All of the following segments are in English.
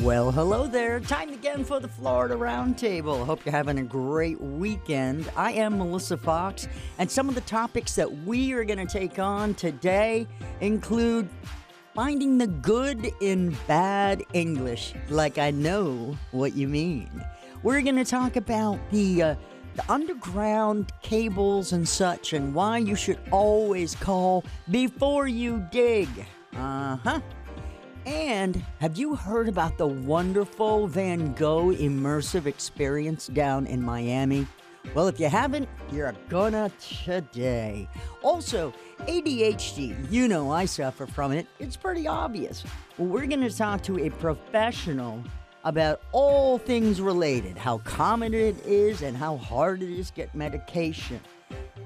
Well, hello there. Time again for the Florida Roundtable. Hope you're having a great weekend. I am Melissa Fox, and some of the topics that we are going to take on today include finding the good in bad English, like I know what you mean. We're going to talk about the, uh, the underground cables and such, and why you should always call before you dig. Uh huh. And have you heard about the wonderful Van Gogh immersive experience down in Miami? Well, if you haven't, you're gonna today. Also, ADHD, you know I suffer from it. It's pretty obvious. Well, we're gonna talk to a professional about all things related how common it is and how hard it is to get medication.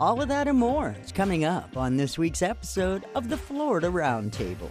All of that and more is coming up on this week's episode of the Florida Roundtable.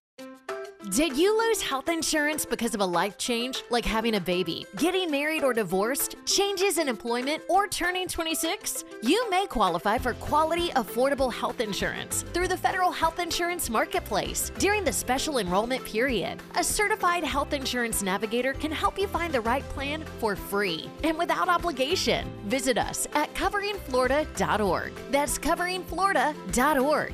Did you lose health insurance because of a life change, like having a baby, getting married or divorced, changes in employment, or turning 26? You may qualify for quality, affordable health insurance through the Federal Health Insurance Marketplace during the special enrollment period. A certified health insurance navigator can help you find the right plan for free and without obligation. Visit us at coveringflorida.org. That's coveringflorida.org.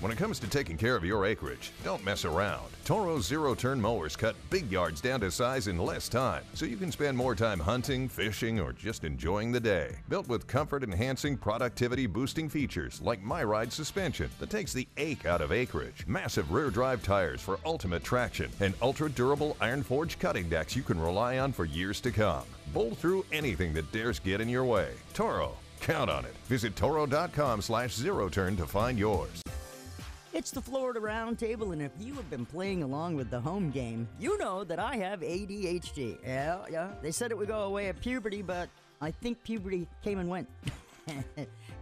When it comes to taking care of your acreage, don't mess around. Toro's zero turn mowers cut big yards down to size in less time, so you can spend more time hunting, fishing, or just enjoying the day. Built with comfort enhancing, productivity boosting features like MyRide suspension that takes the ache out of acreage, massive rear drive tires for ultimate traction, and ultra durable iron forged cutting decks you can rely on for years to come. Bowl through anything that dares get in your way. Toro, count on it. Visit toro.com slash zero turn to find yours. It's the Florida Roundtable, and if you have been playing along with the home game, you know that I have ADHD. Yeah, yeah. They said it would go away at puberty, but I think puberty came and went,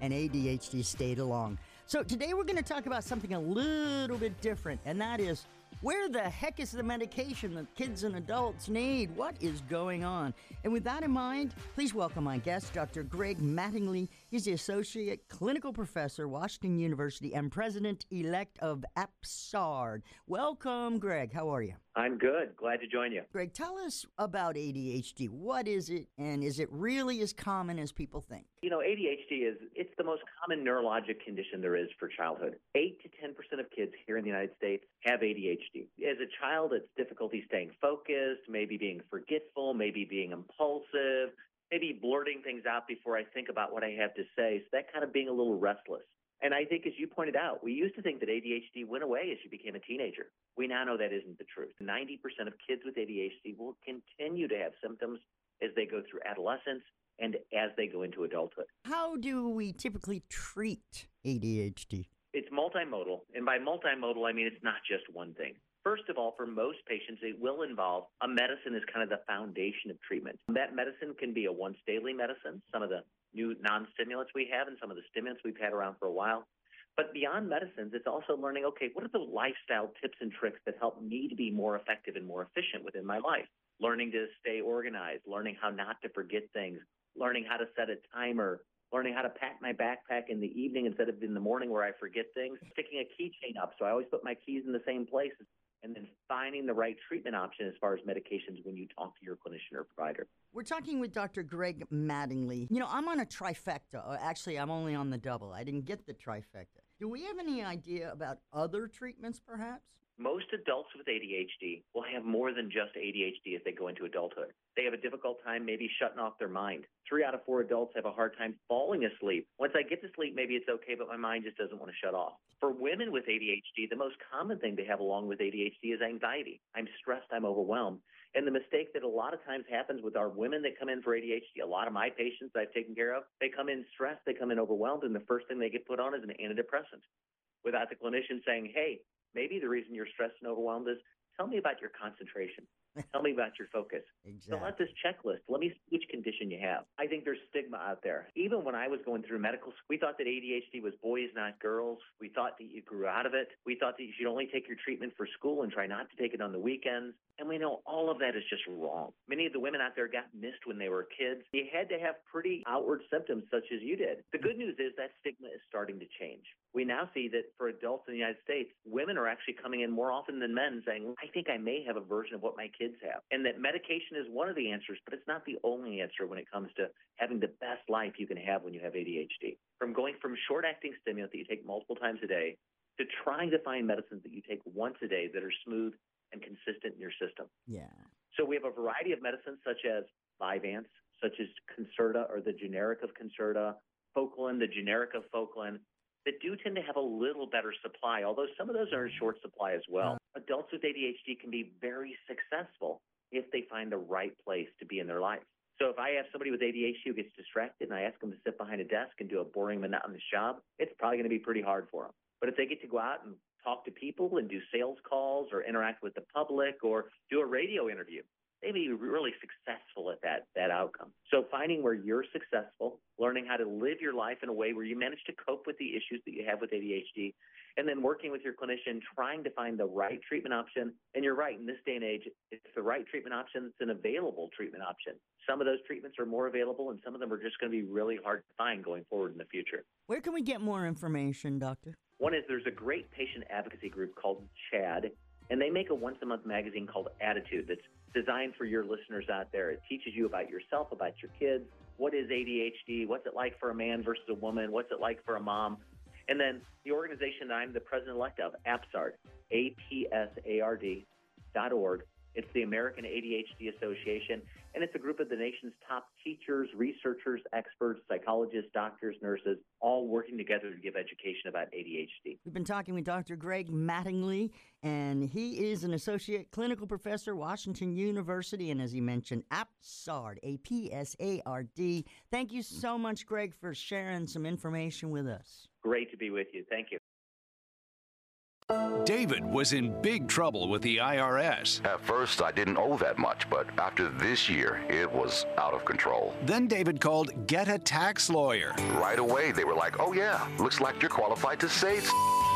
and ADHD stayed along. So today we're going to talk about something a little bit different, and that is where the heck is the medication that kids and adults need? What is going on? And with that in mind, please welcome my guest, Dr. Greg Mattingly. He's the Associate Clinical Professor, Washington University, and President elect of APSARD. Welcome, Greg. How are you? I'm good. Glad to join you. Greg, tell us about ADHD. What is it, and is it really as common as people think? You know, ADHD is it's the most common neurologic condition there is for childhood. 8 to 10% of kids here in the United States have ADHD. As a child, it's difficulty staying focused, maybe being forgetful, maybe being impulsive, maybe blurting things out before I think about what I have to say. So that kind of being a little restless. And I think, as you pointed out, we used to think that ADHD went away as you became a teenager. We now know that isn't the truth. 90% of kids with ADHD will continue to have symptoms as they go through adolescence and as they go into adulthood. How do we typically treat ADHD? It's multimodal. And by multimodal, I mean it's not just one thing. First of all, for most patients, it will involve a medicine as kind of the foundation of treatment. That medicine can be a once daily medicine, some of the new non stimulants we have, and some of the stimulants we've had around for a while. But beyond medicines, it's also learning okay, what are the lifestyle tips and tricks that help me to be more effective and more efficient within my life? Learning to stay organized, learning how not to forget things, learning how to set a timer, learning how to pack my backpack in the evening instead of in the morning where I forget things, sticking a keychain up so I always put my keys in the same place, and then finding the right treatment option as far as medications when you talk to your clinician or provider. We're talking with Dr. Greg Mattingly. You know, I'm on a trifecta. Uh, actually, I'm only on the double. I didn't get the trifecta. Do we have any idea about other treatments, perhaps? Most adults with ADHD will have more than just ADHD as they go into adulthood. They have a difficult time maybe shutting off their mind. Three out of four adults have a hard time falling asleep. Once I get to sleep, maybe it's okay, but my mind just doesn't want to shut off. For women with ADHD, the most common thing they have along with ADHD is anxiety. I'm stressed, I'm overwhelmed. And the mistake that a lot of times happens with our women that come in for ADHD, a lot of my patients I've taken care of, they come in stressed, they come in overwhelmed, and the first thing they get put on is an antidepressant without the clinician saying, hey, maybe the reason you're stressed and overwhelmed is tell me about your concentration. Tell me about your focus. Exactly. Fill out this checklist. Let me see which condition you have. I think there's stigma out there. Even when I was going through medical school, we thought that ADHD was boys, not girls. We thought that you grew out of it. We thought that you should only take your treatment for school and try not to take it on the weekends. And we know all of that is just wrong. Many of the women out there got missed when they were kids. You had to have pretty outward symptoms, such as you did. The good news is that stigma is starting to change. We now see that for adults in the United States, women are actually coming in more often than men saying, I think I may have a version of what my kids have. And that medication is one of the answers, but it's not the only answer when it comes to having the best life you can have when you have ADHD. From going from short acting stimulant that you take multiple times a day to trying to find medicines that you take once a day that are smooth and consistent in your system. Yeah. So we have a variety of medicines such as Vyvanse, such as Concerta or the generic of Concerta, Focalin, the generic of Focalin, that do tend to have a little better supply, although some of those are in short supply as well. Uh-huh. Adults with ADHD can be very successful if they find the right place to be in their life. So if I have somebody with ADHD who gets distracted and I ask them to sit behind a desk and do a boring, monotonous job, it's probably going to be pretty hard for them. But if they get to go out and talk to people and do sales calls or interact with the public or do a radio interview, they may be really successful at that that outcome. So finding where you're successful, learning how to live your life in a way where you manage to cope with the issues that you have with ADHD, and then working with your clinician, trying to find the right treatment option. And you're right, in this day and age, it's the right treatment option. It's an available treatment option. Some of those treatments are more available, and some of them are just going to be really hard to find going forward in the future. Where can we get more information, Doctor? One is there's a great patient advocacy group called CHADD, and they make a once a month magazine called Attitude that's designed for your listeners out there. It teaches you about yourself, about your kids. What is ADHD? What's it like for a man versus a woman? What's it like for a mom? And then the organization that I'm the president elect of, APSARD, A-P-S-A-R-D dot org. It's the American ADHD Association, and it's a group of the nation's top teachers, researchers, experts, psychologists, doctors, nurses, all working together to give education about ADHD. We've been talking with Dr. Greg Mattingly, and he is an associate clinical professor, Washington University, and as he mentioned, APSARD, A P S A R D. Thank you so much, Greg, for sharing some information with us. Great to be with you. Thank you. David was in big trouble with the IRS. At first, I didn't owe that much, but after this year, it was out of control. Then David called Get a Tax Lawyer. Right away, they were like, oh, yeah, looks like you're qualified to save.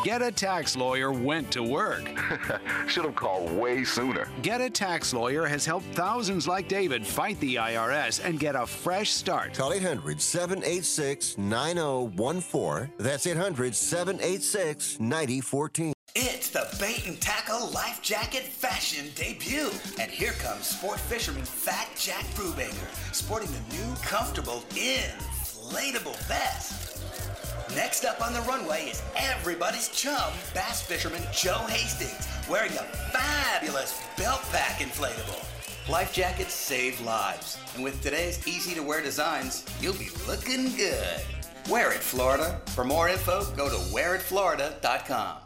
Get a Tax Lawyer went to work. Should have called way sooner. Get a Tax Lawyer has helped thousands like David fight the IRS and get a fresh start. Call 800 786 9014. That's 800 786 9014. It's the Bait and Tackle Life Jacket Fashion debut. And here comes sport fisherman Fat Jack Brubaker, sporting the new, comfortable, inflatable vest. Next up on the runway is everybody's chum, bass fisherman Joe Hastings, wearing a fabulous belt pack inflatable. Life jackets save lives, and with today's easy to wear designs, you'll be looking good. Wear it, Florida. For more info, go to wearitflorida.com.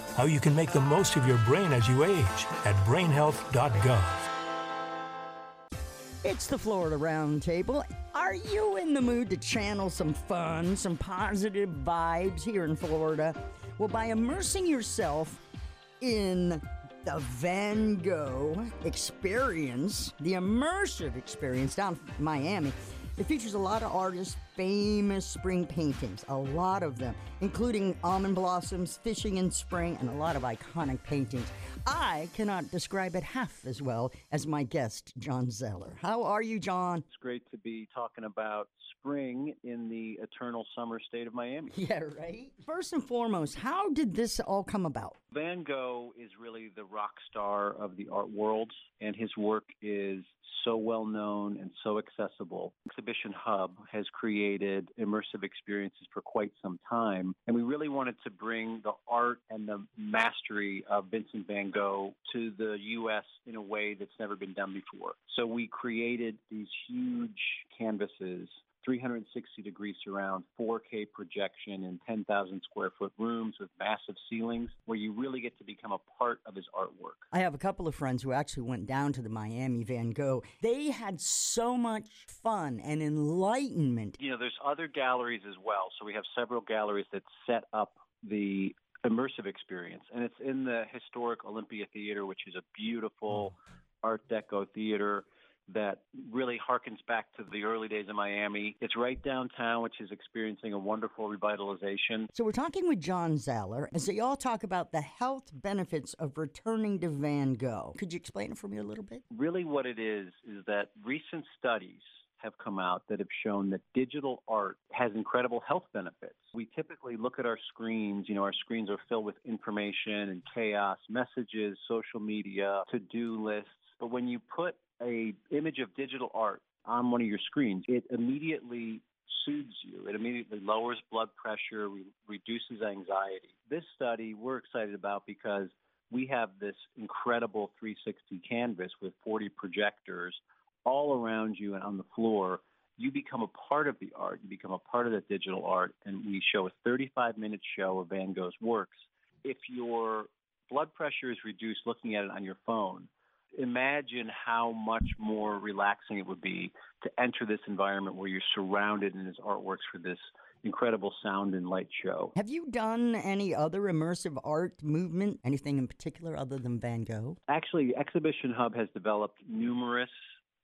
how you can make the most of your brain as you age at brainhealth.gov. It's the Florida Roundtable. Are you in the mood to channel some fun, some positive vibes here in Florida? Well, by immersing yourself in the Van Gogh experience, the immersive experience down in Miami, it features a lot of artists' famous spring paintings, a lot of them, including almond blossoms, fishing in spring, and a lot of iconic paintings. I cannot describe it half as well as my guest, John Zaller. How are you, John? It's great to be talking about spring in the eternal summer state of Miami. Yeah, right? First and foremost, how did this all come about? Van Gogh is really the rock star of the art world, and his work is so well known and so accessible. Exhibition Hub has created immersive experiences for quite some time, and we really wanted to bring the art and the mastery of Vincent van Gogh to the U.S. in a way that's never been done before. So we created these huge canvases 360 degree surround, 4K projection in 10,000 square foot rooms with massive ceilings where you really get to become a part of his artwork. I have a couple of friends who actually went down to the Miami Van Gogh. They had so much fun and enlightenment. You know, there's other galleries as well. So we have several galleries that set up the immersive experience. And it's in the historic Olympia Theater, which is a beautiful oh. Art Deco theater that really harkens back to the early days of Miami. It's right downtown, which is experiencing a wonderful revitalization. So we're talking with John Zaller as they all talk about the health benefits of returning to Van Gogh. Could you explain it for me a little bit? Really, what it is is that recent studies have come out that have shown that digital art has incredible health benefits. We typically look at our screens, you know, our screens are filled with information and chaos, messages, social media, to-do lists. But when you put a image of digital art on one of your screens, it immediately soothes you. It immediately lowers blood pressure, re- reduces anxiety. This study we're excited about because we have this incredible 360 canvas with 40 projectors all around you and on the floor. You become a part of the art. You become a part of the digital art, and we show a 35 minute show of Van Gogh's works. If your blood pressure is reduced looking at it on your phone, imagine how much more relaxing it would be to enter this environment where you're surrounded in his artworks for this incredible sound and light show. Have you done any other immersive art movement? Anything in particular other than Van Gogh? Actually, Exhibition Hub has developed numerous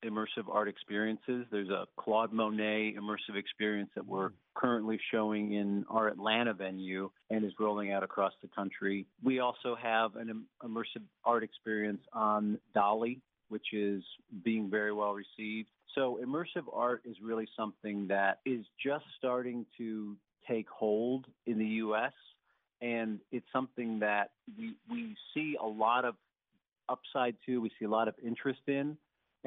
immersive art experiences. There's a Claude Monet immersive experience that we're currently showing in our Atlanta venue and is rolling out across the country. We also have an immersive art experience on Dalí, which is being very well received. So immersive art is really something that is just starting to take hold in the U.S. And it's something that we, we see a lot of upside to, we see a lot of interest in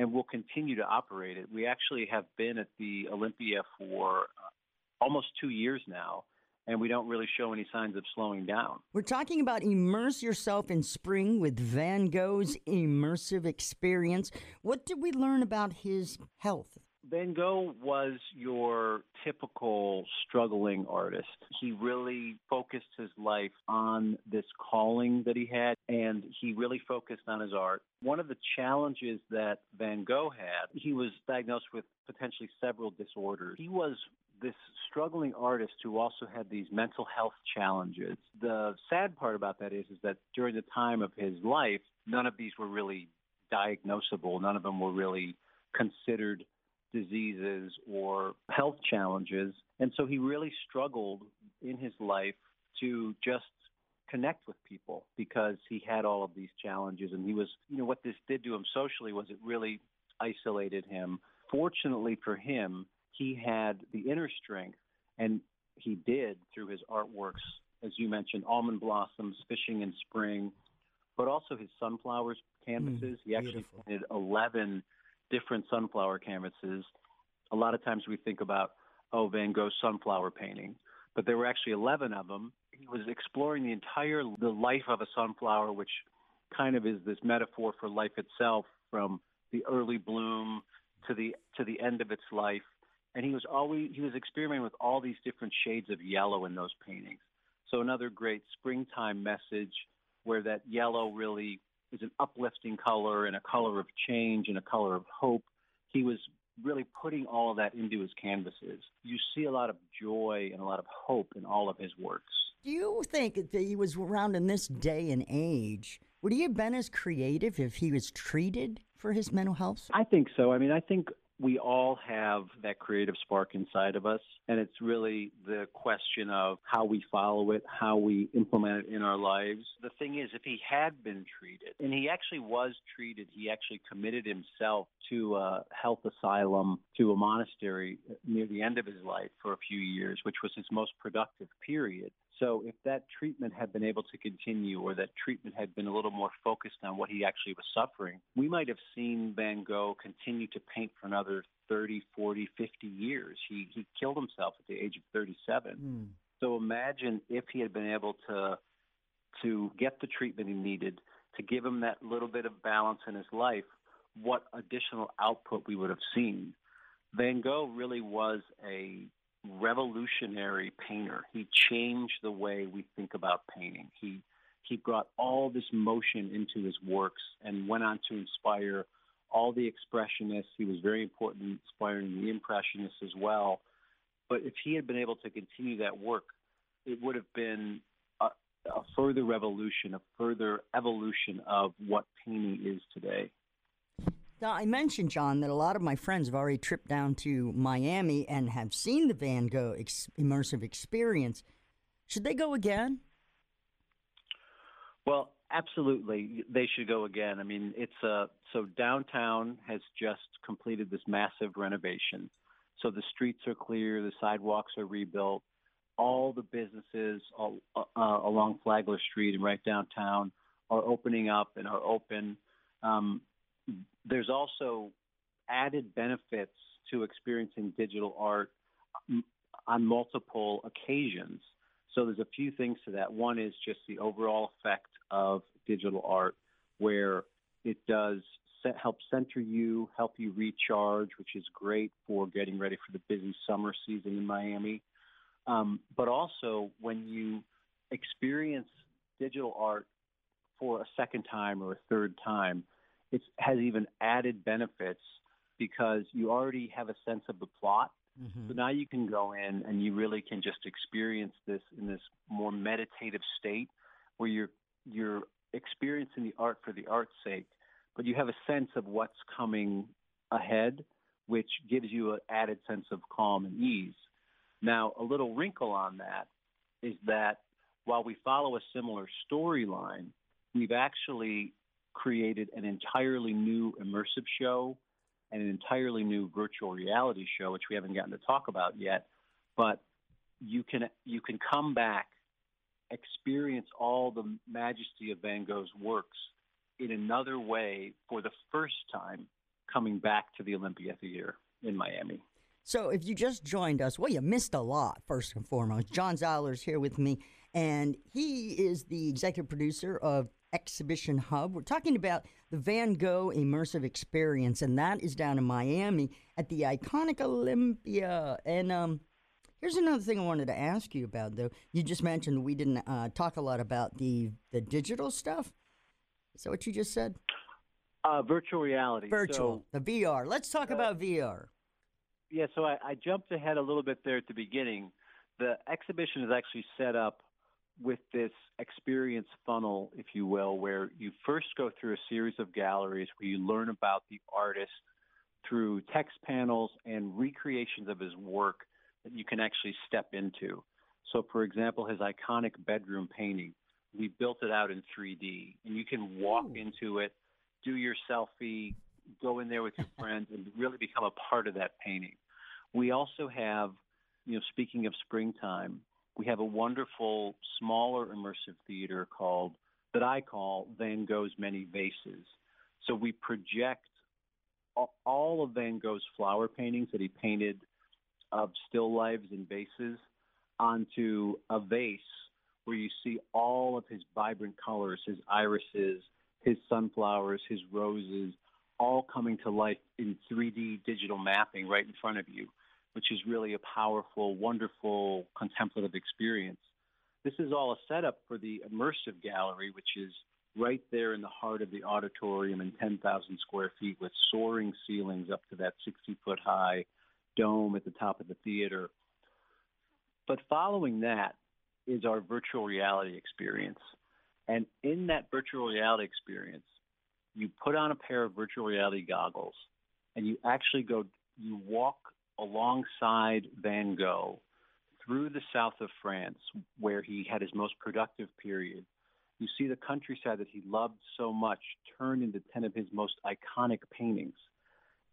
and we'll continue to operate it. We actually have been at the Olympia for uh, almost two years now, and we don't really show any signs of slowing down. We're talking about immerse yourself in spring with Van Gogh's immersive experience. What did we learn about his health? Van Gogh was your typical struggling artist. He really focused his life on this calling that he had, and he really focused on his art. One of the challenges that Van Gogh had, he was diagnosed with potentially several disorders. He was this struggling artist who also had these mental health challenges. The sad part about that is, is that during the time of his life, none of these were really diagnosable. None of them were really considered diseases or health challenges. And so he really struggled in his life to just connect with people because he had all of these challenges. And he was, you know, what this did to him socially was it really isolated him. Fortunately for him, he had the inner strength, and he did through his artworks, as you mentioned, almond blossoms, fishing in spring, but also his sunflowers canvases. Mm, he actually painted 11 different sunflower canvases. A lot of times we think about, oh, Van Gogh's sunflower painting, but there were actually 11 of them. He was exploring the entire the life of a sunflower, which kind of is this metaphor for life itself from the early bloom to the to the end of its life. And he was always he was experimenting with all these different shades of yellow in those paintings. So another great springtime message where that yellow really is an uplifting color and a color of change and a color of hope. he was really putting all of that into his canvases. You see a lot of joy and a lot of hope in all of his works. Do you think that he was around in this day and age? Would he have been as creative if he was treated for his mental health? I think so. I mean, I think we all have that creative spark inside of us, and it's really the question of how we follow it, how we implement it in our lives. The thing is, if he had been treated, and he actually was treated, he actually committed himself to a health asylum, to a monastery uh, near the end of his life for a few years, which was his most productive period. So if that treatment had been able to continue or that treatment had been a little more focused on what he actually was suffering, we might have seen Van Gogh continue to paint for another 30, 40, 50 years. He, he killed himself at the age of 37. Mm. So imagine if he had been able to to get the treatment he needed, to give him that little bit of balance in his life, what additional output we would have seen. Van Gogh really was a revolutionary painter. He changed the way we think about painting. He he brought all this motion into his works and went on to inspire all the expressionists. He was very important in inspiring the impressionists as well. But if he had been able to continue that work, it would have been a, a further revolution, a further evolution of what painting is today. Now, I mentioned, John, that a lot of my friends have already tripped down to Miami and have seen the Van Gogh ex- immersive experience. Should they go again? Well, absolutely, they should go again. I mean, it's uh, so downtown has just completed this massive renovation. So the streets are clear, the sidewalks are rebuilt, all the businesses all, uh, along Flagler Street and right downtown are opening up and are open. Um, there's also added benefits to experiencing digital art on multiple occasions. So there's a few things to that. One is just the overall effect of digital art, where it does help center you, help you recharge, which is great for getting ready for the busy summer season in Miami. Um, but also, when you experience digital art for a second time or a third time, it has even added benefits because you already have a sense of the plot. Mm-hmm. So now you can go in and you really can just experience this in this more meditative state where you're you're experiencing the art for the art's sake, but you have a sense of what's coming ahead, which gives you an added sense of calm and ease. Now, a little wrinkle on that is that while we follow a similar storyline, we've actually created an entirely new immersive show and an entirely new virtual reality show, which we haven't gotten to talk about yet. But you can you can come back, experience all the majesty of Van Gogh's works in another way for the first time, coming back to the Olympia Theater in Miami. So, if you just joined us, well, you missed a lot. First and foremost, John Zaller is here with me, and he is the executive producer of Exhibition Hub. We're talking about the Van Gogh Immersive Experience, and that is down in Miami at the iconic Olympia. And um, here's another thing I wanted to ask you about, though. You just mentioned we didn't uh, talk a lot about the the digital stuff. Is that what you just said? Uh, virtual reality. Virtual, so, the VR. Let's talk uh, about VR. Yeah, so I, I jumped ahead a little bit there at the beginning. The exhibition is actually set up with this experience funnel, if you will, where you first go through a series of galleries where you learn about the artist through text panels and recreations of his work that you can actually step into. So, for example, his iconic bedroom painting, we built it out in 3D, and you can walk Ooh. into it, do your selfie, go in there with your friends, and really become a part of that painting. We also have, you know, speaking of springtime, we have a wonderful smaller immersive theater called that I call Van Gogh's Many Vases. So we project all of Van Gogh's flower paintings that he painted of still lives and vases onto a vase where you see all of his vibrant colors, his irises, his sunflowers, his roses, all coming to life in 3D digital mapping right in front of you which is really a powerful, wonderful contemplative experience. This is all a setup for the immersive gallery, which is right there in the heart of the auditorium in 10,000 square feet with soaring ceilings up to that 60 foot high dome at the top of the theater. But following that is our virtual reality experience. And in that virtual reality experience, you put on a pair of virtual reality goggles and you actually go, you walk alongside Van Gogh through the south of France where he had his most productive period. You see the countryside that he loved so much turn into 10 of his most iconic paintings.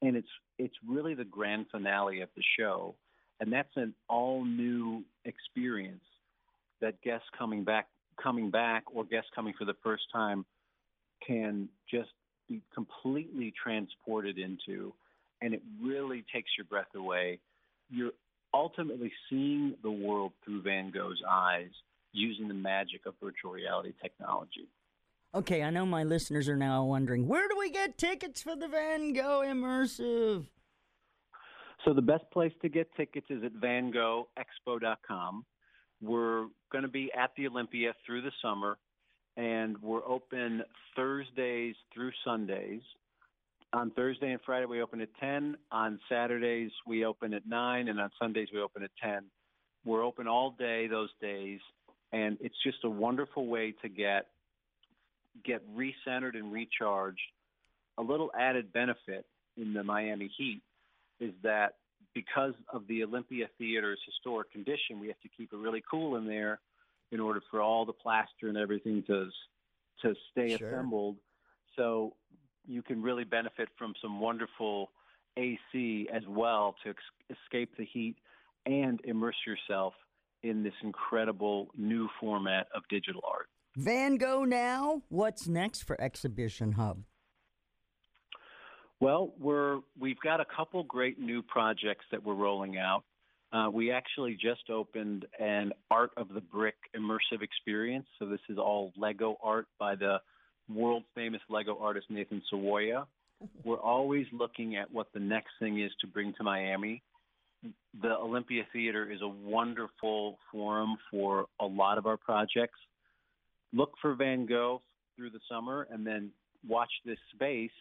And it's, it's really the grand finale of the show. And that's an all new experience that guests coming back coming back or guests coming for the first time can just be completely transported into and it really takes your breath away. You're ultimately seeing the world through Van Gogh's eyes using the magic of virtual reality technology. Okay, I know my listeners are now wondering where do we get tickets for the Van Gogh Immersive? So, the best place to get tickets is at vangoghexpo.com. We're going to be at the Olympia through the summer, and we're open Thursdays through Sundays. On Thursday and Friday, we open at 10. On Saturdays, we open at 9. And on Sundays, we open at 10. We're open all day those days. And it's just a wonderful way to get get recentered and recharged. A little added benefit in the Miami heat is that because of the Olympia Theater's historic condition, we have to keep it really cool in there in order for all the plaster and everything to to stay sure. assembled. So you can really benefit from some wonderful AC as well to ex- escape the heat and immerse yourself in this incredible new format of digital art. Van Gogh now. What's next for Exhibition Hub? Well, we're we've got a couple great new projects that we're rolling out. Uh, we actually just opened an Art of the Brick immersive experience. So this is all Lego art by the world famous Lego artist Nathan Sawaya. We're always looking at what the next thing is to bring to Miami. The Olympia Theater is a wonderful forum for a lot of our projects. Look for Van Gogh through the summer and then watch this space.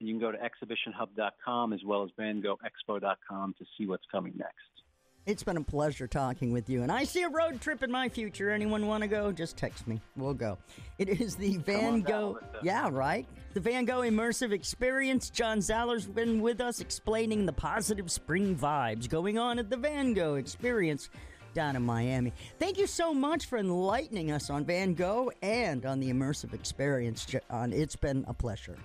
And You can go to exhibitionhub.com as well as vangoghexpo.com to see what's coming next. It's been a pleasure talking with you, and I see a road trip in my future. Anyone want to go? Just text me. We'll go. It is the Van Gogh. yeah, right. The Van Gogh immersive experience. John Zaller's been with us explaining the positive spring vibes going on at the Van Gogh experience down in Miami. Thank you so much for enlightening us on Van Gogh and on the immersive experience, John. It's been a pleasure.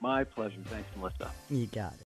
My pleasure. Thanks, Melissa. You got it.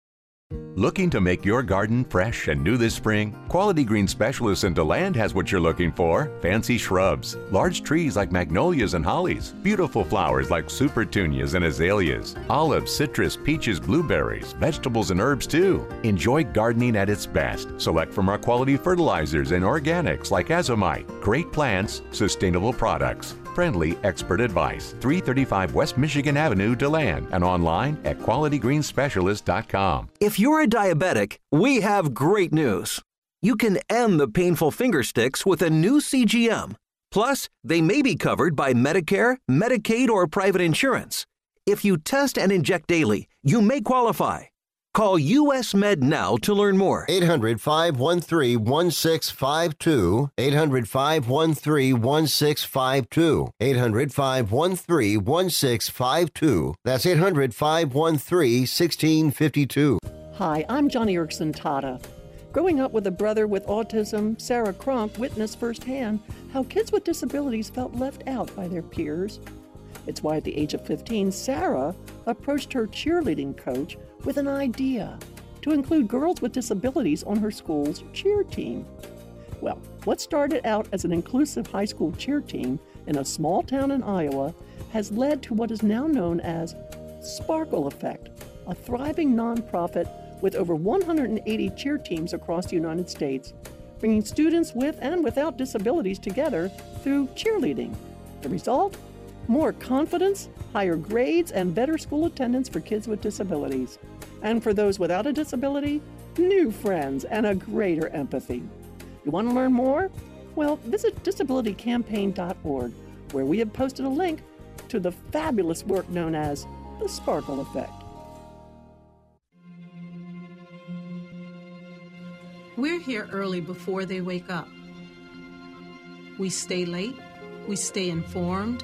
Looking to make your garden fresh and new this spring? Quality Green Specialists in DeLand has what you're looking for. Fancy shrubs, large trees like magnolias and hollies, beautiful flowers like supertunias and azaleas, olives, citrus, peaches, blueberries, vegetables and herbs too. Enjoy gardening at its best. Select from our quality fertilizers and organics like azomite. Great plants, sustainable products friendly expert advice. 335 West Michigan Avenue, DeLand, and online at qualitygreenspecialist.com. If you're a diabetic, we have great news. You can end the painful finger sticks with a new CGM. Plus, they may be covered by Medicare, Medicaid, or private insurance. If you test and inject daily, you may qualify. Call US Med now to learn more. 800 513 1652. 800 513 1652. 800 513 1652. That's 800 513 1652. Hi, I'm Joni Eareckson Tada. Growing up with a brother with autism, Sarah Cronk witnessed firsthand how kids with disabilities felt left out by their peers. It's why at the age of 15, Sarah approached her cheerleading coach with an idea to include girls with disabilities on her school's cheer team. Well, what started out as an inclusive high school cheer team in a small town in Iowa has led to what is now known as Sparkle Effect, a thriving nonprofit with over 180 cheer teams across the United States, bringing students with and without disabilities together through cheerleading. The result? More confidence, higher grades, and better school attendance for kids with disabilities. And for those without a disability, new friends and a greater empathy. You want to learn more? Well, visit disabilitycampaign.org, where we have posted a link to the fabulous work known as the sparkle effect. We're here early before they wake up. We stay late, we stay informed,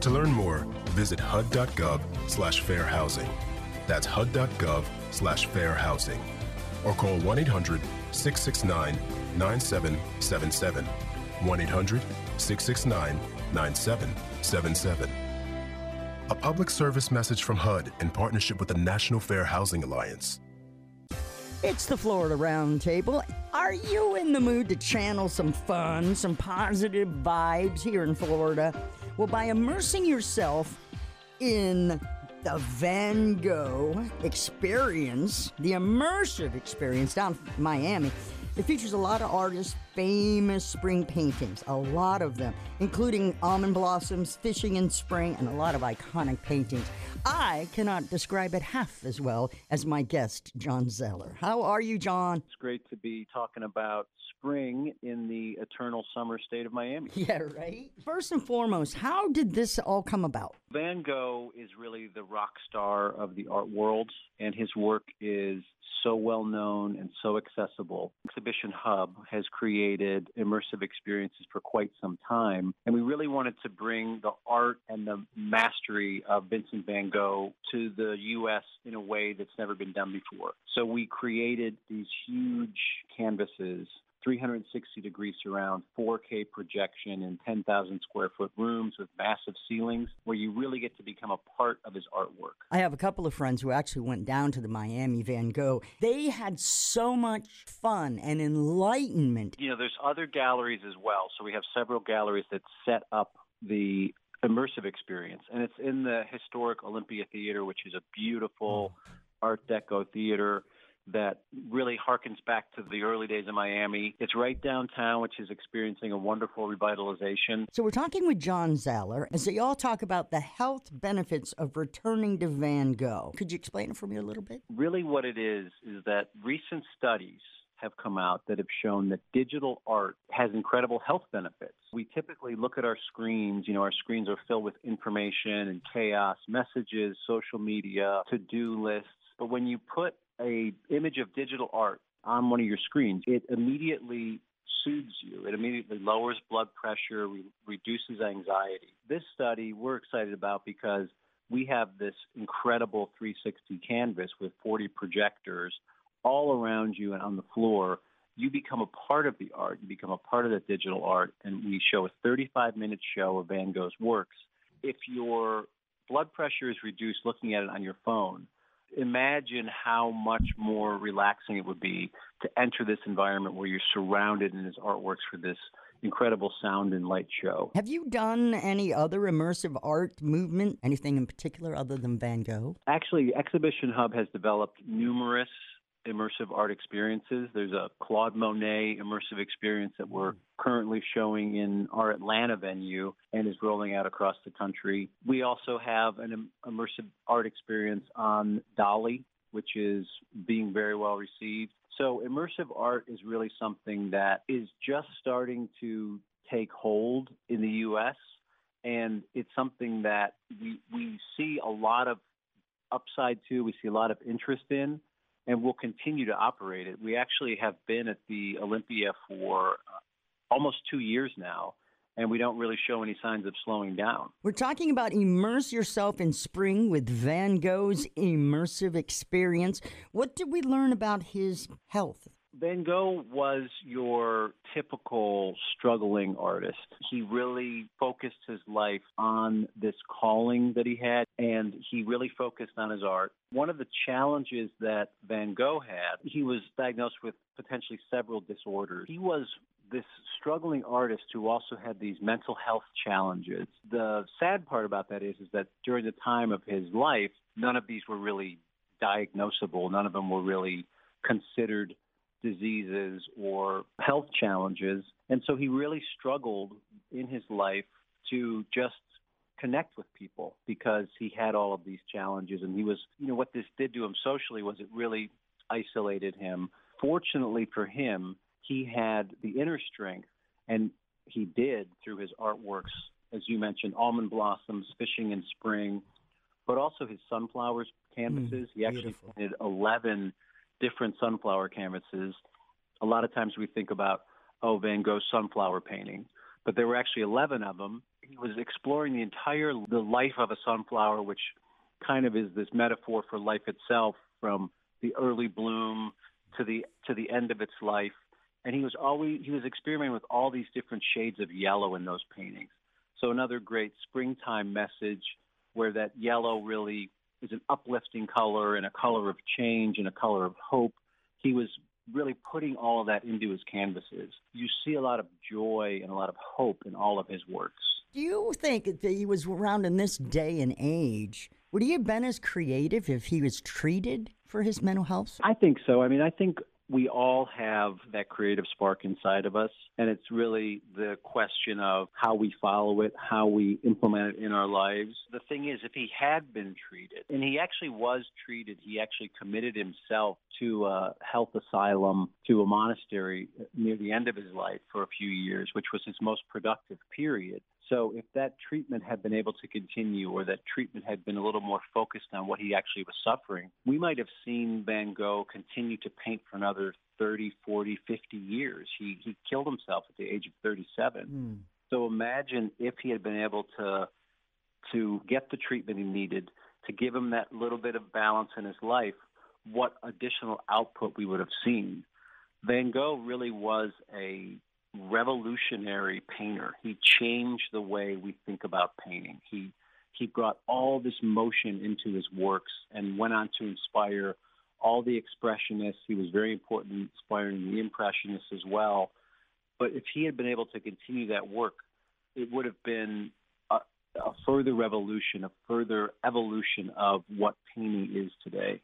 To learn more, visit hud.gov slash fair housing. That's hud.gov slash fair housing. Or call 1 800 669 9777. 1 800 669 9777. A public service message from HUD in partnership with the National Fair Housing Alliance. It's the Florida Roundtable. Are you in the mood to channel some fun, some positive vibes here in Florida? Well, by immersing yourself in the Van Gogh experience, the immersive experience down in Miami, it features a lot of artists' famous spring paintings, a lot of them, including almond blossoms, fishing in spring, and a lot of iconic paintings. I cannot describe it half as well as my guest, John Zaller. How are you, John? It's great to be talking about spring in the eternal summer state of Miami. Yeah, right? First and foremost, how did this all come about? Van Gogh is really the rock star of the art world, and his work is so well known and so accessible. Exhibition Hub has created immersive experiences for quite some time, and we really wanted to bring the art and the mastery of Vincent van Gogh to the U.S. in a way that's never been done before. So we created these huge canvases 360 degree surround, 4K projection in 10,000 square foot rooms with massive ceilings where you really get to become a part of his artwork. I have a couple of friends who actually went down to the Miami Van Gogh. They had so much fun and enlightenment. You know, there's other galleries as well. So we have several galleries that set up the immersive experience. And it's in the historic Olympia Theater, which is a beautiful oh. Art Deco theater that really harkens back to the early days of Miami. It's right downtown, which is experiencing a wonderful revitalization. So we're talking with John Zaller as they all talk about the health benefits of returning to Van Gogh. Could you explain it for me a little bit? Really, what it is is that recent studies have come out that have shown that digital art has incredible health benefits. We typically look at our screens, you know, our screens are filled with information and chaos, messages, social media, to-do lists. But when you put a image of digital art on one of your screens, it immediately soothes you. It immediately lowers blood pressure, re- reduces anxiety. This study we're excited about because we have this incredible 360 canvas with 40 projectors all around you and on the floor. You become a part of the art. You become a part of the digital art, and we show a 35 minute show of Van Gogh's works. If your blood pressure is reduced looking at it on your phone, imagine how much more relaxing it would be to enter this environment where you're surrounded in his artworks for this incredible sound and light show. Have you done any other immersive art movement? Anything in particular other than Van Gogh? Actually, Exhibition Hub has developed numerous immersive art experiences. There's a Claude Monet immersive experience that we're currently showing in our Atlanta venue and is rolling out across the country. We also have an immersive art experience on Dalí, which is being very well received. So, immersive art is really something that is just starting to take hold in the U.S., and it's something that we, we see a lot of upside to, we see a lot of interest in, and we'll continue to operate it. We actually have been at the Olympia for uh, almost two years now, and we don't really show any signs of slowing down. We're talking about immerse yourself in spring with Van Gogh's immersive experience. What did we learn about his health? Van Gogh was your typical struggling artist. He really focused his life on this calling that he had, and he really focused on his art. One of the challenges that Van Gogh had, he was diagnosed with potentially several disorders. He was this struggling artist who also had these mental health challenges. The sad part about that is, is that during the time of his life, none of these were really diagnosable. None of them were really considered diseases or health challenges. And so he really struggled in his life to just connect with people because he had all of these challenges. And he was, you know, what this did to him socially was it really isolated him. Fortunately for him, he had the inner strength, and he did through his artworks, as you mentioned, almond blossoms, fishing in spring, but also his sunflowers canvases. Mm, he actually beautiful. painted 11 different sunflower canvases. A lot of times we think about, oh, Van Gogh's sunflower painting, but there were actually 11 of them. He was exploring the entire the life of a sunflower, which kind of is this metaphor for life itself, from the early bloom to the to the end of its life. And he was always he was experimenting with all these different shades of yellow in those paintings. So another great springtime message where that yellow really is an uplifting color and a color of change and a color of hope. He was really putting all of that into his canvases. You see a lot of joy and a lot of hope in all of his works. Do you think that he was around in this day and age? Would he have been as creative if he was treated for his mental health? I think so. I mean, I think we all have that creative spark inside of us, and it's really the question of how we follow it, how we implement it in our lives. The thing is, if he had been treated, and he actually was treated, he actually committed himself to a health asylum, to a monastery uh, near the end of his life for a few years, which was his most productive period. So if that treatment had been able to continue or that treatment had been a little more focused on what he actually was suffering, we might have seen Van Gogh continue to paint for another 30, 40, 50 years. He he killed himself at the age of 37. Hmm. So imagine if he had been able to to get the treatment he needed, to give him that little bit of balance in his life, what additional output we would have seen. Van Gogh really was a revolutionary painter. He changed the way we think about painting. He he brought all this motion into his works and went on to inspire all the expressionists. He was very important in inspiring the impressionists as well. But if he had been able to continue that work, it would have been a, a further revolution, a further evolution of what painting is today.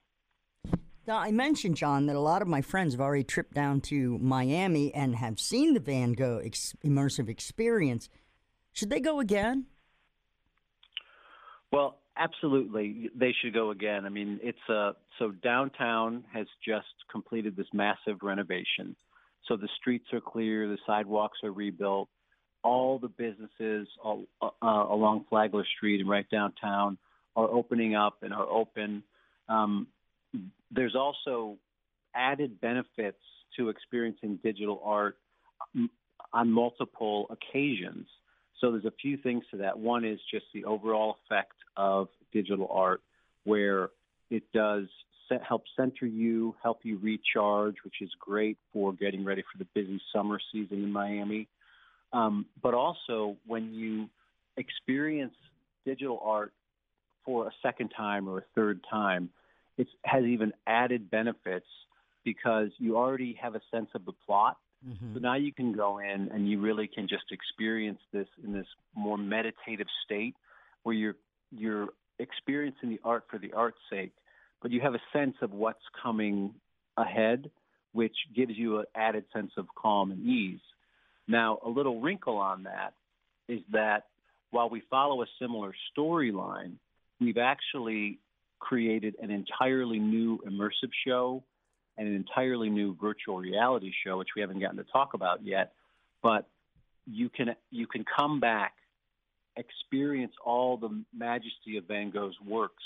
Now, I mentioned, John, that a lot of my friends have already tripped down to Miami and have seen the Van Gogh ex- immersive experience. Should they go again? Well, absolutely, they should go again. I mean, it's a so downtown has just completed this massive renovation. So the streets are clear, the sidewalks are rebuilt, all the businesses all, uh, along Flagler Street and right downtown are opening up and are open. Um, there's also added benefits to experiencing digital art on multiple occasions. So there's a few things to that. One is just the overall effect of digital art, where it does help center you, help you recharge, which is great for getting ready for the busy summer season in Miami. Um, but also when you experience digital art for a second time or a third time, it has even added benefits because you already have a sense of the plot. Mm-hmm. So now you can go in and you really can just experience this in this more meditative state where you're you're experiencing the art for the art's sake, but you have a sense of what's coming ahead, which gives you an added sense of calm and ease. Now, a little wrinkle on that is that while we follow a similar storyline, we've actually created an entirely new immersive show and an entirely new virtual reality show, which we haven't gotten to talk about yet. But you can you can come back, experience all the majesty of Van Gogh's works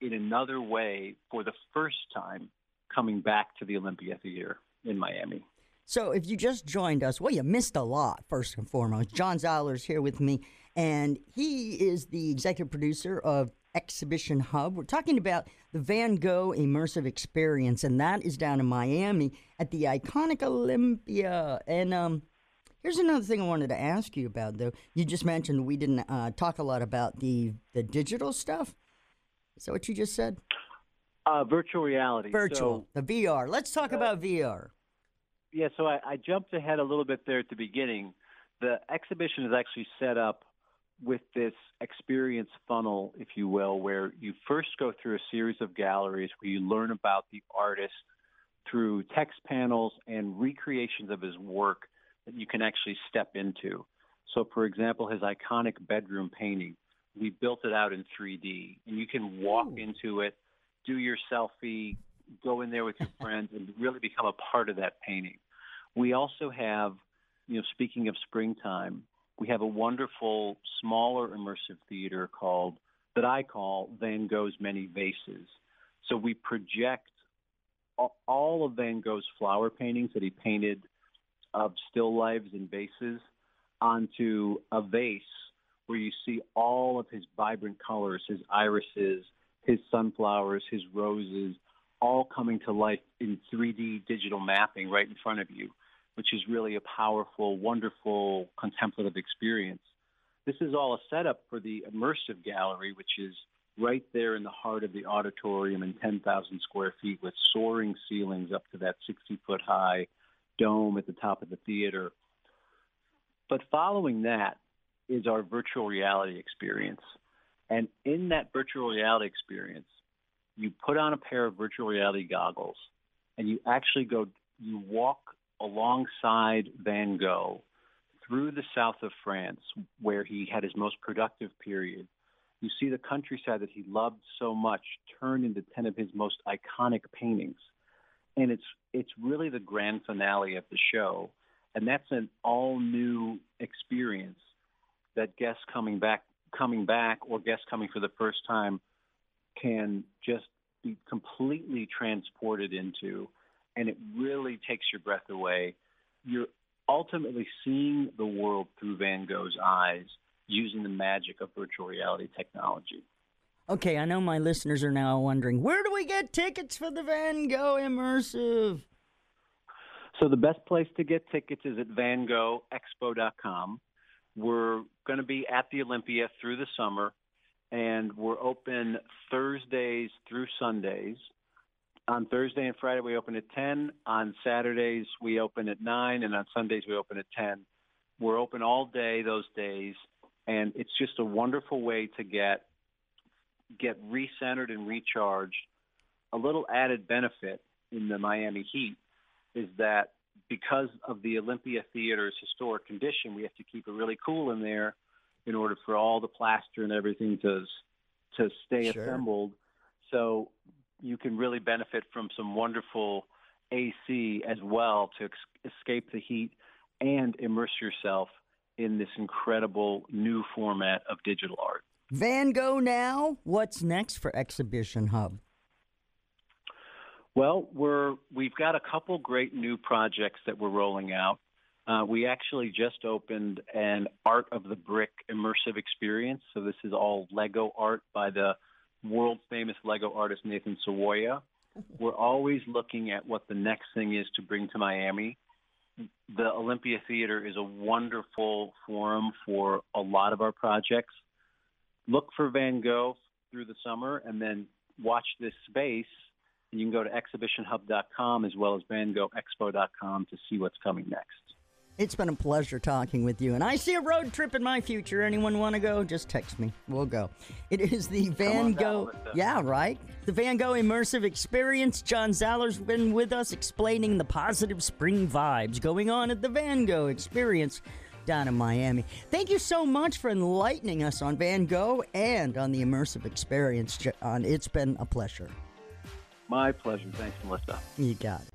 in another way for the first time, coming back to the Olympia Theater in Miami. So, if you just joined us, well, you missed a lot, first and foremost. John Zaller's here with me, and he is the executive producer of Exhibition Hub. We're talking about the Van Gogh Immersive Experience, and that is down in Miami at the iconic Olympia. And um, here's another thing I wanted to ask you about, though. You just mentioned we didn't uh, talk a lot about the, the digital stuff. Is that what you just said? Uh, virtual reality. Virtual, So- the VR. Let's talk about VR. Yeah, so I, I jumped ahead a little bit there at the beginning. The exhibition is actually set up with this experience funnel, if you will, where you first go through a series of galleries where you learn about the artist through text panels and recreations of his work that you can actually step into. So, for example, his iconic bedroom painting, we built it out in 3D, and you can walk into it, do your selfie, go in there with your friends, and really become a part of that painting. We also have, you know, speaking of springtime, we have a wonderful smaller immersive theater called that I call Van Gogh's Many Vases. So we project all of Van Gogh's flower paintings that he painted of still lives and vases onto a vase where you see all of his vibrant colors, his irises, his sunflowers, his roses, all coming to life in 3D digital mapping right in front of you, which is really a powerful, wonderful contemplative experience. This is all a setup for the immersive gallery, which is right there in the heart of the auditorium in 10,000 square feet with soaring ceilings up to that 60 foot high dome at the top of the theater. But following that is our virtual reality experience. And in that virtual reality experience, you put on a pair of virtual reality goggles and you actually go, you walk alongside Van Gogh through the south of France where he had his most productive period. You see the countryside that he loved so much turn into 10 of his most iconic paintings. And it's, it's really the grand finale of the show. And that's an all new experience that guests coming back coming back or guests coming for the first time can just be completely transported into and it really takes your breath away. You're ultimately seeing the world through Van Gogh's eyes using the magic of virtual reality technology. Okay, I know my listeners are now wondering where do we get tickets for the Van Gogh Immersive? So the best place to get tickets is at vangoghexpo.com. We're going to be at the Olympia through the summer, and we're open Thursdays through Sundays. On Thursday and Friday, we open at 10. On Saturdays, we open at 9. And on Sundays, we open at 10. We're open all day those days, and it's just a wonderful way to get get recentered and recharged. A little added benefit in the Miami heat is that because of the Olympia Theater's historic condition, we have to keep it really cool in there in order for all the plaster and everything to to stay Sure. assembled. So you can really benefit from some wonderful AC as well to ex- escape the heat and immerse yourself in this incredible new format of digital art. Van Gogh now? What's next for Exhibition Hub? Well, we're we've got a couple great new projects that we're rolling out. Uh, we actually just opened an Art of the Brick immersive experience. So this is all Lego art by the world famous Lego artist Nathan Sawaya. We're always looking at what the next thing is to bring to Miami. The Olympia Theater is a wonderful forum for a lot of our projects. Look for Van Gogh through the summer and then watch this space. And you can go to exhibitionhub.com as well as vangoghexpo.com to see what's coming next. It's been a pleasure talking with you, and I see a road trip in my future. Anyone want to go? Just text me. We'll go. It is the Van Gogh. Yeah, right. The Van Gogh immersive experience. John Zaller's been with us explaining the positive spring vibes going on at the Van Gogh experience down in Miami. Thank you so much for enlightening us on Van Gogh and on the immersive experience, John. It's been a pleasure. My pleasure. Thanks, Melissa. You got it.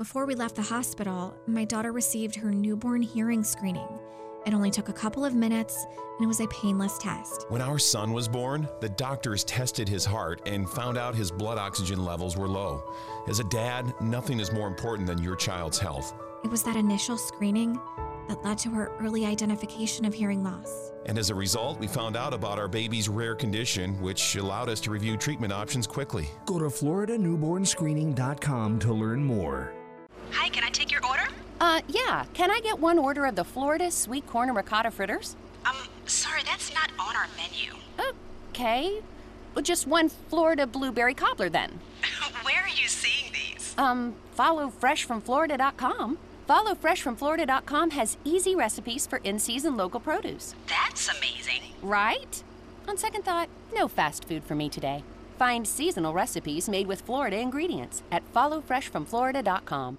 Before we left the hospital, my daughter received her newborn hearing screening. It only took a couple of minutes, and it was a painless test. When our son was born, the doctors tested his heart and found out his blood oxygen levels were low. As a dad, nothing is more important than your child's health. It was that initial screening that led to her early identification of hearing loss. And as a result, we found out about our baby's rare condition, which allowed us to review treatment options quickly. Go to FloridaNewbornScreening.com to learn more. Hi, can I take your order? Uh, yeah. Can I get one order of the Florida sweet corn and ricotta fritters? Um, sorry, that's not on our menu. Okay. Well, just one Florida blueberry cobbler then. Where are you seeing these? Um, follow freshfromflorida.com. Follow freshfromflorida.com has easy recipes for in-season local produce. That's amazing. Right? On second thought, no fast food for me today. Find seasonal recipes made with Florida ingredients at followfreshfromflorida.com.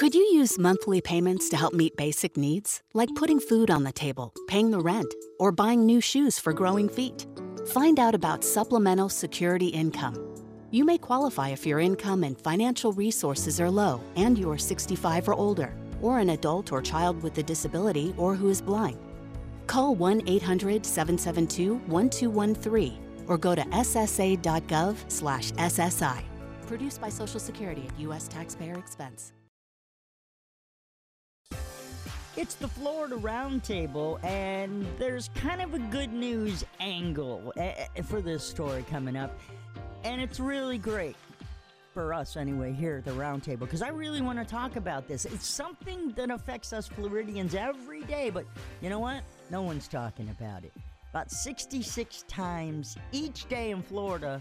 Could you use monthly payments to help meet basic needs, like putting food on the table, paying the rent, or buying new shoes for growing feet? Find out about supplemental security income. You may qualify if your income and financial resources are low and you are 65 or older, or an adult or child with a disability or who is blind. Call 1 800 772 1213 or go to ssa.gov/ssi. Produced by Social Security at U.S. taxpayer expense. It's the Florida Roundtable, and there's kind of a good news angle eh, eh, for this story coming up. And it's really great for us, anyway, here at the Roundtable, because I really want to talk about this. It's something that affects us Floridians every day, but you know what? No one's talking about it. About 66 times each day in Florida,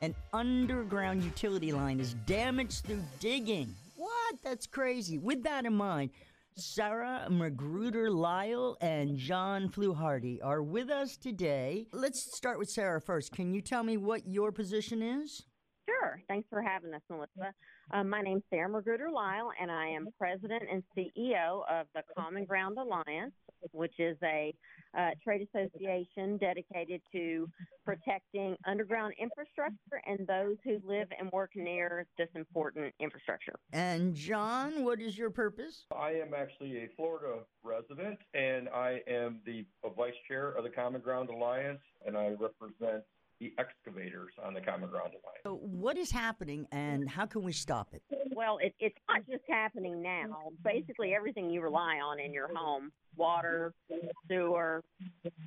an underground utility line is damaged through digging. What? That's crazy. With that in mind, Sarah Magruder Lyle and John Fluharty are with us today. Let's start with Sarah first. Can you tell me what your position is? Sure. Thanks for having us, Melissa. Um, my name's Sarah Magruder Lyle, and I am president and CEO of the Common Ground Alliance, which is a uh, trade association dedicated to protecting underground infrastructure and those who live and work near this important infrastructure. And John, what is your purpose? I am actually a Florida resident, and I am the vice chair of the Common Ground Alliance, and I represent the excavators on the Common Ground Alliance. So, what is happening, and how can we stop it? Well, it, it's not just happening now. Basically, everything you rely on in your home water, sewer,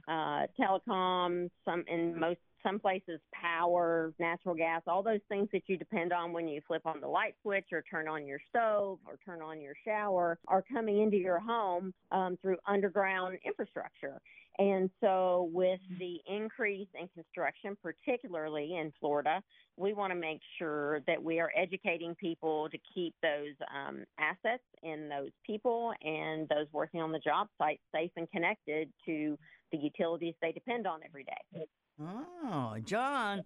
uh, telecom, some in most some places power, natural gas, all those things that you depend on when you flip on the light switch or turn on your stove or turn on your shower are coming into your home um, through underground infrastructure. And so, with the increase in construction, particularly in Florida, we want to make sure that we are educating people to keep those um, assets and those people and those working on the job site safe and connected to the utilities they depend on every day. Oh, John,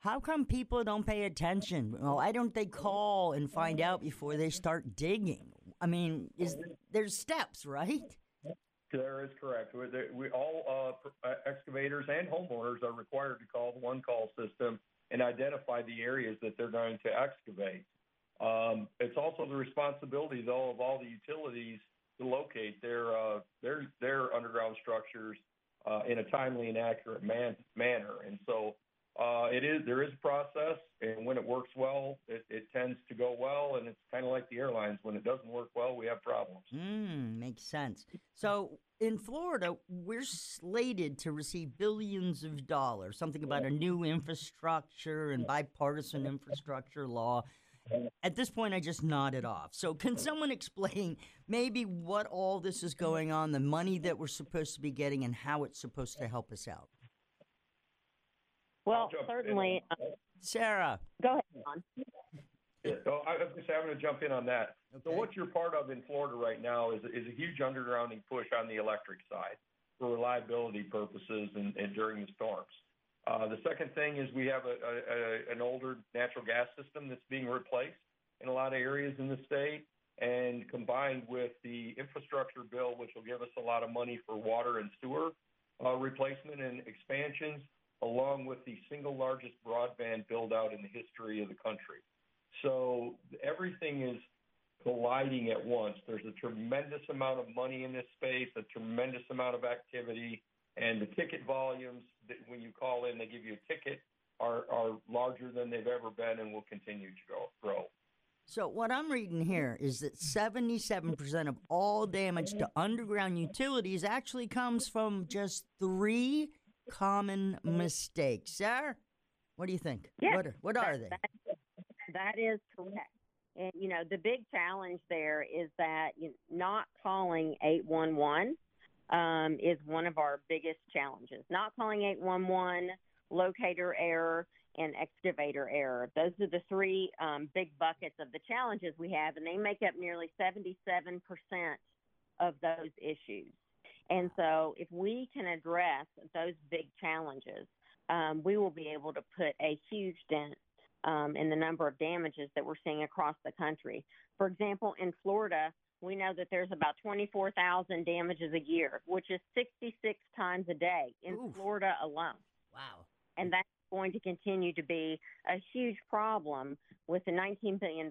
how come people don't pay attention? Well, why don't they call and find out before they start digging? I mean, is there's steps, right? There is correct. We, we all uh, excavators and homeowners are required to call the one call system and identify the areas that they're going to excavate. Um, it's also the responsibility, though, of all the utilities to locate their uh, their their underground structures uh, in a timely and accurate man- manner. And so uh, it is there is a process, and when it works well, it, it tends to go well. And it's kind of like the airlines: when it doesn't work well, we have problems. Mm, makes sense. So in Florida, we're slated to receive billions of dollars, something about a new infrastructure and bipartisan infrastructure law. At this point, I just nodded off. So, can someone explain maybe what all this is going on, the money that we're supposed to be getting, and how it's supposed to help us out? Well, certainly. Uh, Sarah. Go ahead, John. Yeah, so I was going to say, I'm going to jump in on that. So what you're part of in Florida right now is, is a huge undergrounding push on the electric side for reliability purposes and, and during the storms. Uh, the second thing is we have an older natural gas system that's being replaced in a lot of areas in the state, and combined with the infrastructure bill, which will give us a lot of money for water and sewer uh, replacement and expansions, along with the single largest broadband build out in the history of the country. So everything is colliding at once. There's a tremendous amount of money in this space, a tremendous amount of activity, and the ticket volumes that when you call in, they give you a ticket are, are larger than they've ever been and will continue to grow. grow. So, what I'm reading here is that 77% of all damage to underground utilities actually comes from just three common mistakes. Sarah, what do you think? Yes, what are, what are that- they? that- that is correct. And you know, the big challenge there is that you know, not calling 811 um, is one of our biggest challenges. Not calling 811, locator error, and excavator error. Those are the three um, big buckets of the challenges we have, and they make up nearly 77% of those issues. And so, if we can address those big challenges, um, we will be able to put a huge dent um, in the number of damages that we're seeing across the country. For example, in Florida, we know that there's about 24,000 damages a year, which is 66 times a day in Florida alone. Wow. And that's going to continue to be a huge problem with the $19 billion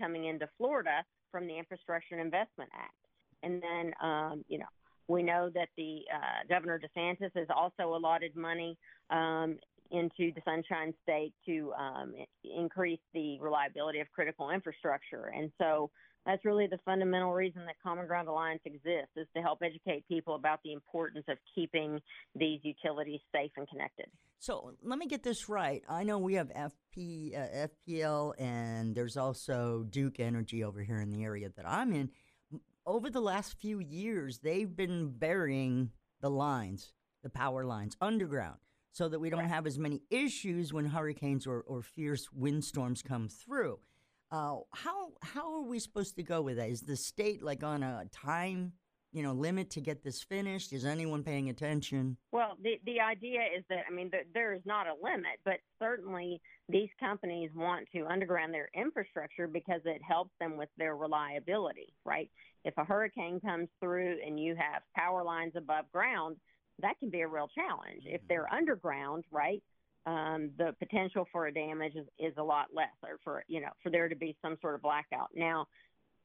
coming into Florida from the Infrastructure Investment Act. And then, um, you know, we know that the uh, Governor DeSantis has also allotted money um, into the Sunshine State to um, increase the reliability of critical infrastructure. And so that's really the fundamental reason that Common Ground Alliance exists is to help educate people about the importance of keeping these utilities safe and connected. So let me get this right. I know we have FP, uh, FPL, and there's also Duke Energy over here in the area that I'm in. Over the last few years, they've been burying the lines, the power lines, underground, so that we don't have as many issues when hurricanes or, or fierce windstorms come through. Uh, how how are we supposed to go with that? Is the state like on a time you know limit to get this finished? Is anyone paying attention? Well, the the idea is that I mean the, there is not a limit, but certainly these companies want to underground their infrastructure because it helps them with their reliability, right? If a hurricane comes through and you have power lines above ground, that can be a real challenge. If they're underground, right? Um, the potential for a damage is, is a lot less, or for you know for there to be some sort of blackout. Now,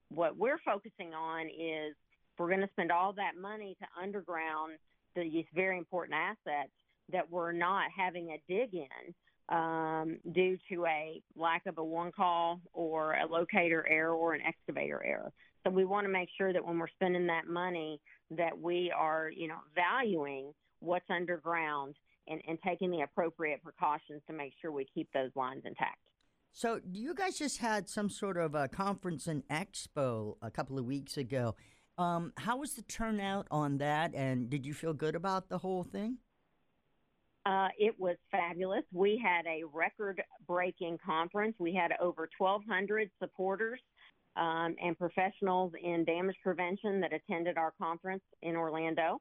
what we're focusing on is we're going to spend all that money to underground these very important assets that we're not having a dig in um, due to a lack of a one call or a locator error or an excavator error. So we want to make sure that when we're spending that money, that we are you know valuing what's underground and, and taking the appropriate precautions to make sure we keep those lines intact. So, you guys just had some sort of a conference and expo a couple of weeks ago. Um, how was the turnout on that, and did you feel good about the whole thing? Uh, it was fabulous. We had a record breaking conference. We had over 1,200 supporters um, and professionals in damage prevention that attended our conference in Orlando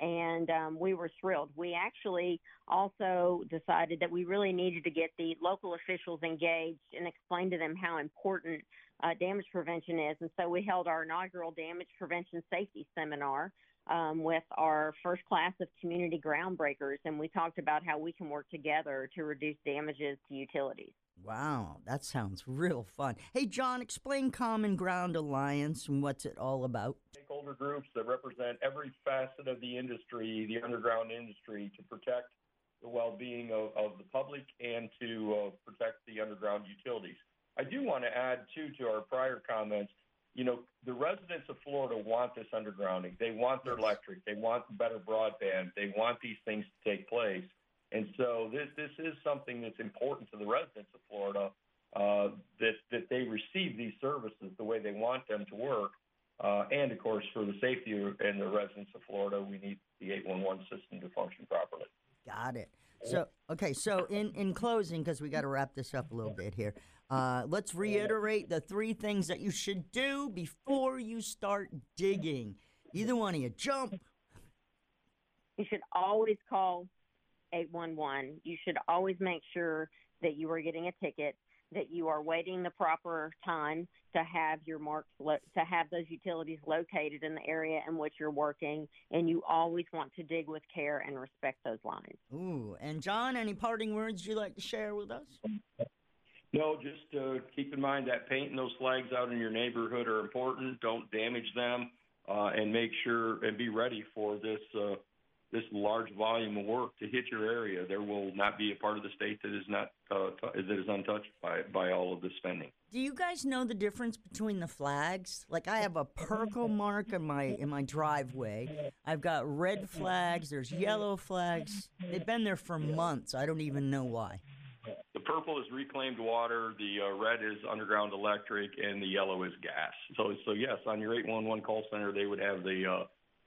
and um, we were thrilled. We actually also decided that we really needed to get the local officials engaged and explain to them how important uh, damage prevention is. And so we held our inaugural damage prevention safety seminar um, with our first class of community groundbreakers, and we talked about how we can work together to reduce damages to utilities. Wow, that sounds real fun. Hey, John, explain Common Ground Alliance and what's it all about. Stakeholder groups that represent every facet of the industry, the underground industry, to protect the well-being of, of the public and to uh, protect the underground utilities. I do want to add too to our prior comments. you know, the residents of Florida want this undergrounding. They want their electric. They want better broadband. They want these things to take place. And so this this is something that's important to the residents of Florida uh, that that they receive these services the way they want them to work. Uh, and of course, for the safety and the residents of Florida, we need the 811 system to function properly. Got it. So okay, so in in closing, because we got to wrap this up a little bit here. Uh, let's reiterate the three things that you should do before you start digging. Either one of you, jump. You should always call 811. You should always make sure that you are getting a ticket, that you are waiting the proper time to have your marks lo- to have those utilities located in the area in which you're working, and you always want to dig with care and respect those lines. Ooh, and John, any parting words you'd like to share with us? No, just uh, keep in mind that painting those flags out in your neighborhood are important. Don't damage them, uh, and make sure and be ready for this uh, this large volume of work to hit your area. There will not be a part of the state that is not uh, t- that is untouched by by all of this spending. Do you guys know the difference between the flags? Like I have a purple mark in my in my driveway. I've got red flags. There's yellow flags. They've been there for months. I don't even know why. The purple is reclaimed water, the uh, red is underground electric, and the yellow is gas. So, so yes, on your 811 call center, they would have the uh,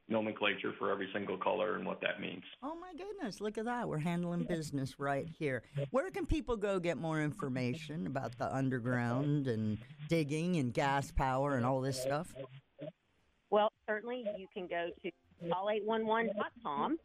nomenclature for every single color and what that means. Oh my goodness, look at that. We're handling business right here. Where can people go get more information about the underground and digging and gas power and all this stuff? Well, certainly you can go to call811.com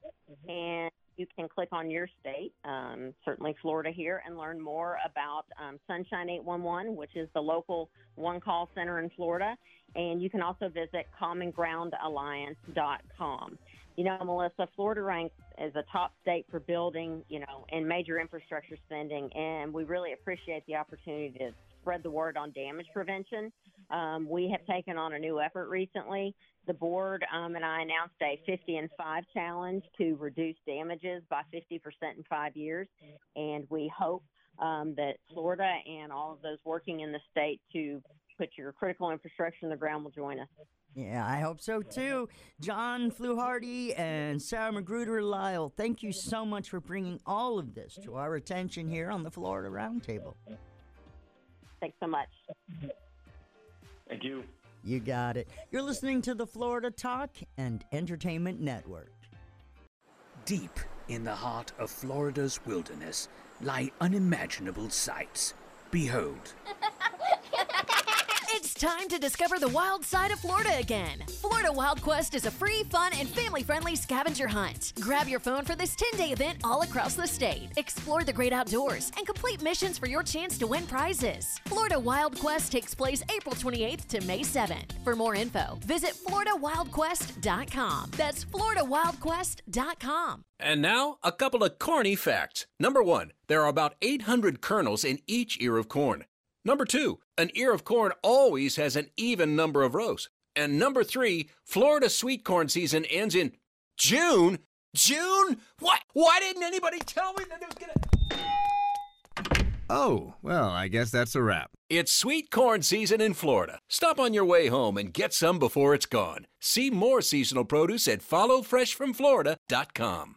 and you can click on your state, um, certainly Florida here, and learn more about um, Sunshine 811, which is the local one call center in Florida. And you can also visit commongroundalliance.com. You know, Melissa, Florida ranks as a top state for building, you know, and major infrastructure spending, and we really appreciate the opportunity to spread the word on damage prevention. Um, we have taken on a new effort recently. The board um, and I announced a 50 and 5 challenge to reduce damages by 50% in five years. And we hope um, that Florida and all of those working in the state to put your critical infrastructure in the ground will join us. Yeah, I hope so too. John Fluharty and Sarah Magruder Lyle, thank you so much for bringing all of this to our attention here on the Florida Roundtable. Thanks so much. Thank you. You got it. You're listening to the Florida Talk and Entertainment Network. Deep in the heart of Florida's wilderness lie unimaginable sights. Behold, time to discover the wild side of Florida again. Florida Wild Quest is a free, fun, and family friendly scavenger hunt. Grab your phone for this 10 day event all across the state. Explore the great outdoors and complete missions for your chance to win prizes. Florida Wild Quest takes place April 28th to May 7th. For more info, visit FloridaWildQuest.com. That's FloridaWildQuest.com. And now, a couple of corny facts. Number one, there are about 800 kernels in each ear of corn. Number two, an ear of corn always has an even number of rows. And number three, Florida sweet corn season ends in June. June? What? Why didn't anybody tell me that it was gonna. Oh, well, I guess that's a wrap. It's sweet corn season in Florida. Stop on your way home and get some before it's gone. See more seasonal produce at followfreshfromflorida.com.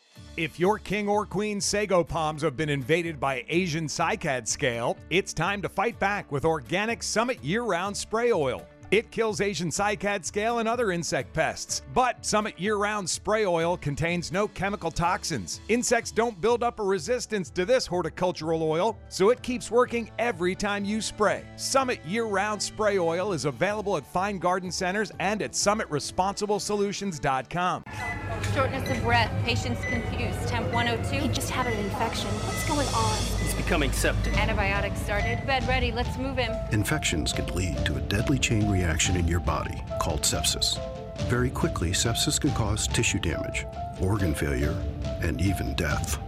If your king or queen sago palms have been invaded by Asian cycad scale, it's time to fight back with organic Summit year round spray oil. It kills Asian cycad scale and other insect pests. But Summit year round spray oil contains no chemical toxins. Insects don't build up a resistance to this horticultural oil, so it keeps working every time you spray. Summit year round spray oil is available at fine garden centers and at summitresponsibleSolutions.com. Shortness of breath, patients confused, temp 102. He just had an infection. What's going on? It's becoming septic. Antibiotics started. Bed ready. Let's move him. Infections can lead to a deadly chain reaction in your body called sepsis. Very quickly, sepsis can cause tissue damage, organ failure, and even death.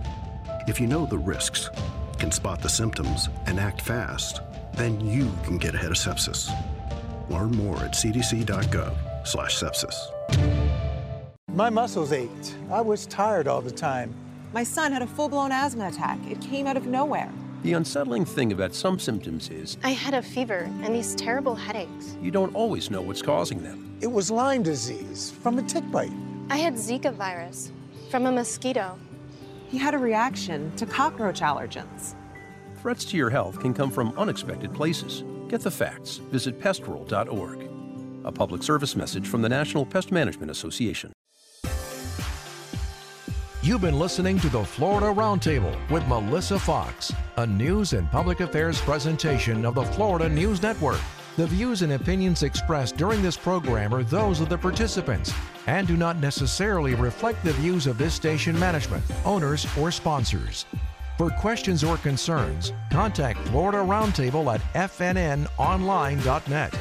If you know the risks, can spot the symptoms, and act fast, then you can get ahead of sepsis. Learn more at cdc.gov/sepsis. My muscles ached. I was tired all the time. My son had a full blown asthma attack. It came out of nowhere. The unsettling thing about some symptoms is I had a fever and these terrible headaches. you don't always know what's causing them. It was Lyme disease from a tick bite. I had Zika virus from a mosquito. He had a reaction to cockroach allergens. Threats to your health can come from unexpected places. Get the facts. Visit pestworld.org. A public service message from the National Pest Management Association. You've been listening to the Florida Roundtable with Melissa Fox, a news and public affairs presentation of the Florida News Network. The views and opinions expressed during this program are those of the participants and do not necessarily reflect the views of this station management, owners, or sponsors. For questions or concerns, contact Florida Roundtable at fnnonline.net.